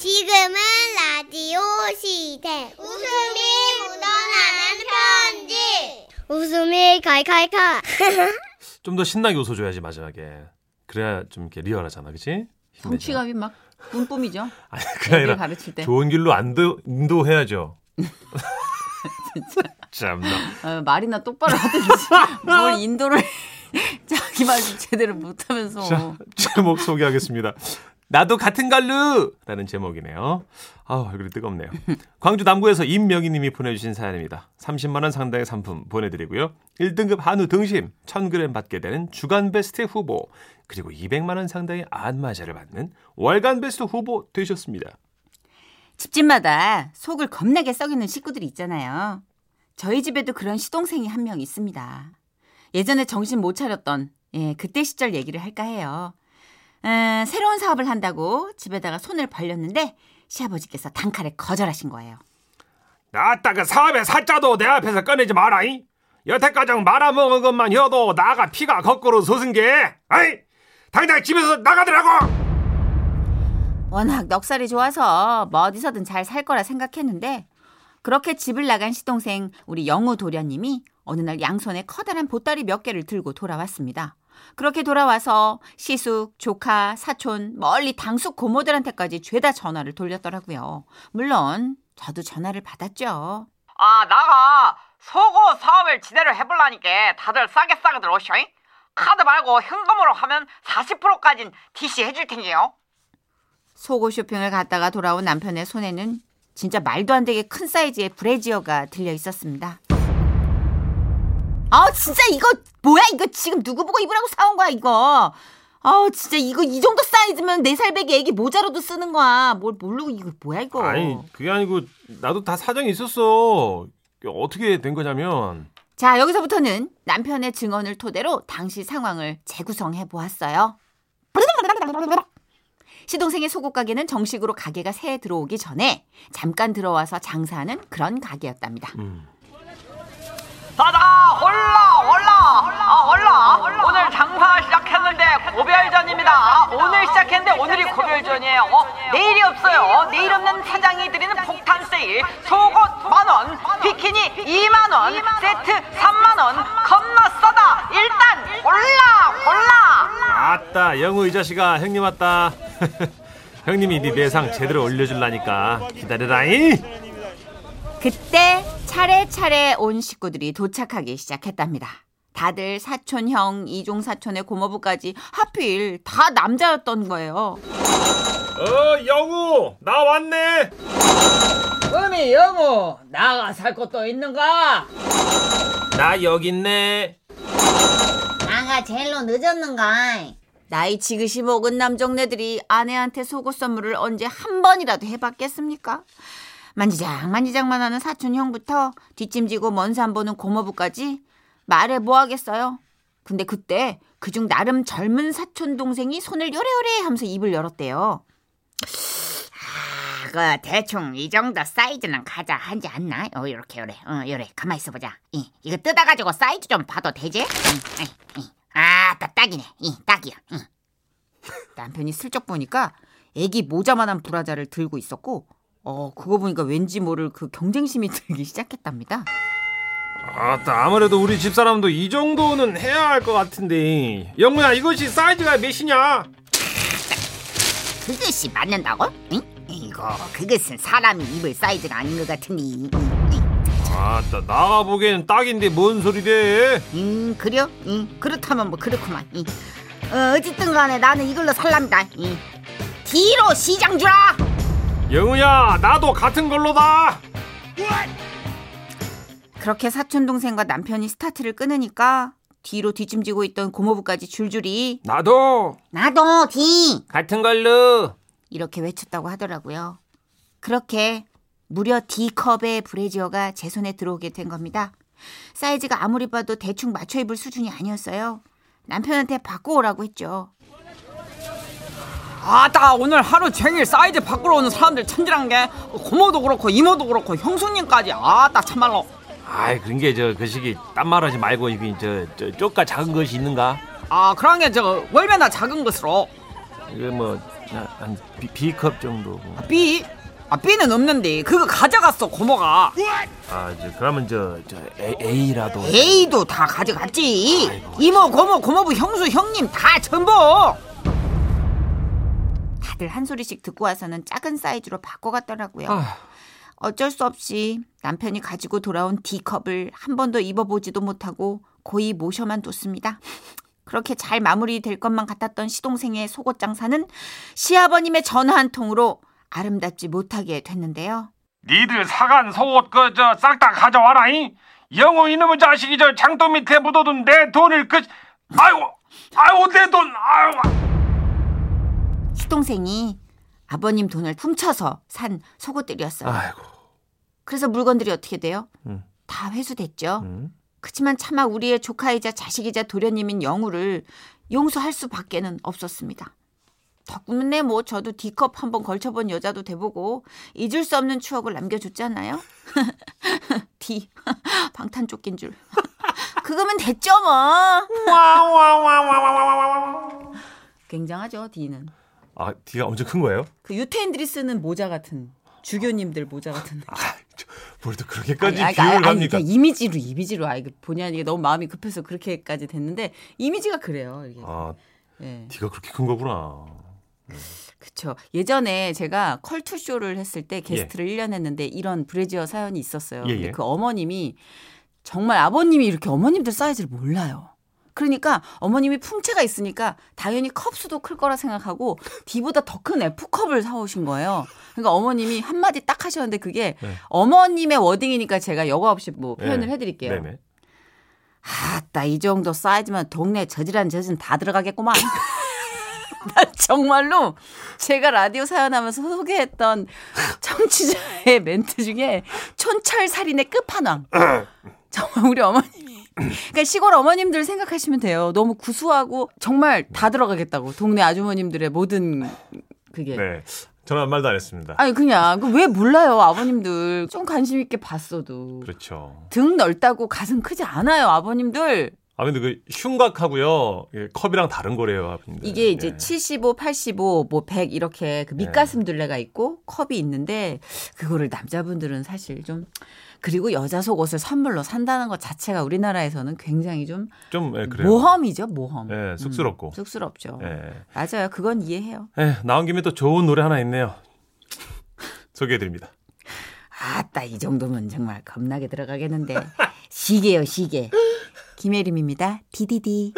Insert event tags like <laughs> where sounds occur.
지금은 라디오 시대. 웃음이 묻어나는 편지. 웃음이 칼칼칼. <laughs> 좀 더 신나게 웃어줘야지 마지막에. 그래야 좀 이렇게 리얼하잖아, 그치? 힘내자. 성취감이 막 뿜뿜이죠. <laughs> 아니 그게 애들 아니라 가르칠 때. 좋은 길로 안도 인도해야죠. <laughs> 참나. 어, 말이나 똑바로 하든지 뭘 인도를 자기 말 제대로 못하면서 자, 제목 소개하겠습니다. 나도 같은 갈루 라는 제목이네요. 아, 얼굴이 뜨겁네요. <laughs> 광주 남구에서 임명희 님이 보내주신 사연입니다. 30만 원 상당의 상품 보내드리고요. 1등급 한우 등심 1000g 받게 되는 주간 베스트 후보 그리고 200만 원 상당의 안마자를 받는 월간 베스트 후보 되셨습니다. 집집마다 속을 겁나게 썩이는 식구들이 있잖아요. 저희 집에도 그런 시동생이 한 명 있습니다. 예전에 정신 못 차렸던 예, 그때 시절 얘기를 할까 해요. 에, 새로운 사업을 한다고 집에다가 손을 벌렸는데 시아버지께서 단칼에 거절하신 거예요. 나따 그 사업의 사자도 내 앞에서 꺼내지 마라이. 여태까지 말아먹은 것만 해도 나가 피가 거꾸로 솟은 게 아이 당장 집에서 나가더라고. 워낙 넉살이 좋아서 뭐 어디서든 잘 살 거라 생각했는데 그렇게 집을 나간 시동생 우리 영우 도련님이 어느 날 양손에 커다란 보따리 몇 개를 들고 돌아왔습니다. 그렇게 돌아와서 시숙, 조카, 사촌, 멀리 당숙 고모들한테까지 죄다 전화를 돌렸더라고요. 물론 저도 전화를 받았죠. 아, 나가 속옷 사업을 제대로 해볼라니까 다들 싸게 싸게 들어오셔. 카드 말고 현금으로 하면 40%까진 DC 해줄 텐데요. 속옷 쇼핑을 갔다가 돌아온 남편의 손에는 진짜 말도 안 되게 큰 사이즈의 브래지어가 들려 있었습니다. 아 진짜 이거 뭐야 이거 지금 누구 보고 입으라고 사온 거야 이거. 아 진짜 이거 이 정도 사이즈면 네 살 배기 애기 모자로도 쓰는 거야. 뭘 모르고 이거 뭐야 이거. 아니 그게 아니고 나도 다 사정이 있었어. 어떻게 된 거냐면 자 여기서부터는 남편의 증언을 토대로 당시 상황을 재구성해 보았어요. 시동생의 속옷 가게는 정식으로 가게가 새해 들어오기 전에 잠깐 들어와서 장사하는 그런 가게였답니다. 자자, 올라, 올라, 아, 올라. 오늘 장사 시작했는데 고별전입니다. 오늘 시작했는데 오늘이 고별전이에요. 어, 내일이 없어요. 내일 없는 사장이 드리는 폭탄 세일. 속옷 만 원, 비키니 2만 원, 세트 3만 원. 겁나 싸다. 일단 골라, 골라. 아따 영우 이 자식아 형님 왔다. <laughs> 형님이 네 매상 제대로 올려줄라니까 기다려라잉. 그때 차례차례 온 식구들이 도착하기 시작했답니다. 다들 사촌 형, 이종 사촌의 고모부까지 하필 다 남자였던 거예요. 어 영우 나 왔네. 음이 영우, 나가 살 것도 있는가? 나 여기 있네. 나가 제일로 늦었는가? 나이 지그시 먹은 남정네들이 아내한테 속옷 선물을 언제 한 번이라도 해봤겠습니까? 만지작 만지작만 하는 사촌 형부터 뒷짐지고 먼 산 보는 고모부까지 말해 뭐 하겠어요. 근데 그때 그중 나름 젊은 사촌 동생이 손을 요래요래 하면서 입을 열었대요. 아, 그 대충 이 정도 사이즈는 가자 하지 않나? 어, 요렇게 요래. 어, 요래. 가만 있어 보자. 이, 이거 뜯어 가지고 사이즈 좀 봐도 되지? 아, 따 딱이네. 이, 딱이야. 이. 남편이 슬쩍 보니까 애기 모자만한 브라자를 들고 있었고 어, 그거 보니까 왠지 모를 그 경쟁심이 <laughs> 들기 시작했답니다. 아따 아무래도 우리 집사람도 이 정도는 해야 할 것 같은데 영우야 이것이 사이즈가 몇이냐? 그것이 맞는다고? 응? 이거 그것은 사람이 입을 사이즈가 아닌 것 같으니. 아따 나가 보기엔 딱인데 뭔 소리래? 음, 그려? 음, 그렇다면 뭐 그렇구만. 음. 어, 어쨌든 간에 나는 이걸로 살랍니다. 음. 뒤로 시장 주라! 영우야 나도 같은 걸로다. 그렇게 사촌 동생과 남편이 스타트를 끊으니까 뒤로 뒷짐지고 있던 고모부까지 줄줄이 나도 나도 뒤 같은 걸로. 이렇게 외쳤다고 하더라고요. 그렇게 무려 D컵의 브래지어가 제 손에 들어오게 된 겁니다. 사이즈가 아무리 봐도 대충 맞춰 입을 수준이 아니었어요. 남편한테 바꿔오라고 했죠. 아따 오늘 하루 종일 사이즈 바꾸러 오는 사람들 천지란 게 고모도 그렇고 이모도 그렇고 형수님까지 아따 참말로 아이 그런 게 저 그 시기 딴 말하지 말고 이게 저저 쪼까 작은 것이 있는가? 아 그런 게 저 월매나 작은 것으로 이거 뭐한 B, B컵 정도. B? 아 B는 없는데 그거 가져갔어 고모가 아, 이제 그러면 저, 저 A, A라도. A도 다 가져갔지 이모 고모 고모부 형수 형님 다 전부 다들 한 소리씩 듣고 와서는 작은 사이즈로 바꿔갔더라고요 아, 어쩔 수 없이 남편이 가지고 돌아온 D컵을 한 번도 입어보지도 못하고 고이 모셔만 뒀습니다. 그렇게 잘 마무리될 것만 같았던 시동생의 속옷 장사는 시아버님의 전화 한 통으로 아름답지 못하게 됐는데요. 니들 사간 속옷 그 저 싹 다 가져와라잉. 영호 이놈의 자식이 저 장도 밑에 묻어둔 내 돈을 그 아이고 아이고 내 돈 아이고. 시동생이 아버님 돈을 훔쳐서 산 속옷들이었어요. 아이고. 그래서 물건들이 어떻게 돼요? 음. 다 회수됐죠. 음. 그치만 차마 우리의 조카이자 자식이자 도련님인 영우를 용서할 수밖에는 없었습니다. 덕분에 뭐 저도 D컵 한번 걸쳐본 여자도 돼보고 잊을 수 없는 추억을 남겨줬잖아요. <laughs> D <laughs> 방탄조끼인 줄. <laughs> 그거면 됐죠 뭐. 굉장하죠 D는. 아, D가 엄청 큰 거예요? 그 유태인들이 쓰는 모자 같은 주교님들 모자 같은. 아, 저, 뭘또 그렇게까지 아니, 비유를 아니, 합니까? 그냥 이미지로 이미지로 아 이게 본의 아니게 너무 마음이 급해서 그렇게까지 됐는데 이미지가 그래요. 이게. 아, 예. D가 그렇게 큰 거구나. 그쵸. 예전에 제가 컬투 쇼를 했을 때 게스트를 1년 했는데 이런 브래지어 사연이 있었어요. 예, 근데 예. 그 어머님이 정말 아버님이 이렇게 어머님들 사이즈를 몰라요. 그러니까 어머님이 풍채가 있으니까 당연히 컵 수도 클 거라 생각하고 D보다 더 큰 F컵을 사오신 거예요. 그러니까 어머님이 한마디 딱 하셨는데 그게 네. 어머님의 wording이니까 제가 여과 없이 뭐 표현을 네. 해드릴게요. 네네. 아따 이 정도 사이즈면 동네 저지란 젖은 다 들어가겠구만. <laughs> 난 정말로 제가 라디오 사연하면서 소개했던 청취자의 멘트 중에 촌철살인의 끝판왕. <laughs> 정말 우리 어머님이. 그러니까 시골 어머님들 생각하시면 돼요. 너무 구수하고 정말 다 들어가겠다고. 동네 아주머님들의 모든 그게. 네. 저는 아무 말도 안 했습니다. 아니 그냥 그왜 몰라요 아버님들 좀 관심 있게 봤어도 그렇죠. 등 넓다고 가슴 크지 않아요 아버님들 아, 근데 그 흉곽하고요. 예, 컵이랑 다른 거래요, 아버님들. 이게 이제 예. 75, 85, 뭐 100 이렇게 그 밑가슴 둘레가 있고 컵이 있는데 그거를 남자분들은 사실 좀 그리고 여자 속옷을 선물로 산다는 것 자체가 우리나라에서는 굉장히 좀 좀 예. 모험이죠 모험. 예, 쑥스럽고. 음, 쑥스럽죠. 예. 맞아요. 그건 이해해요. 예, 나온 김에 또 좋은 노래 하나 있네요. <laughs> 소개해드립니다. 아따 이 정도면 정말 겁나게 들어가겠는데 시계요 시계. 김혜림입니다. 디디디.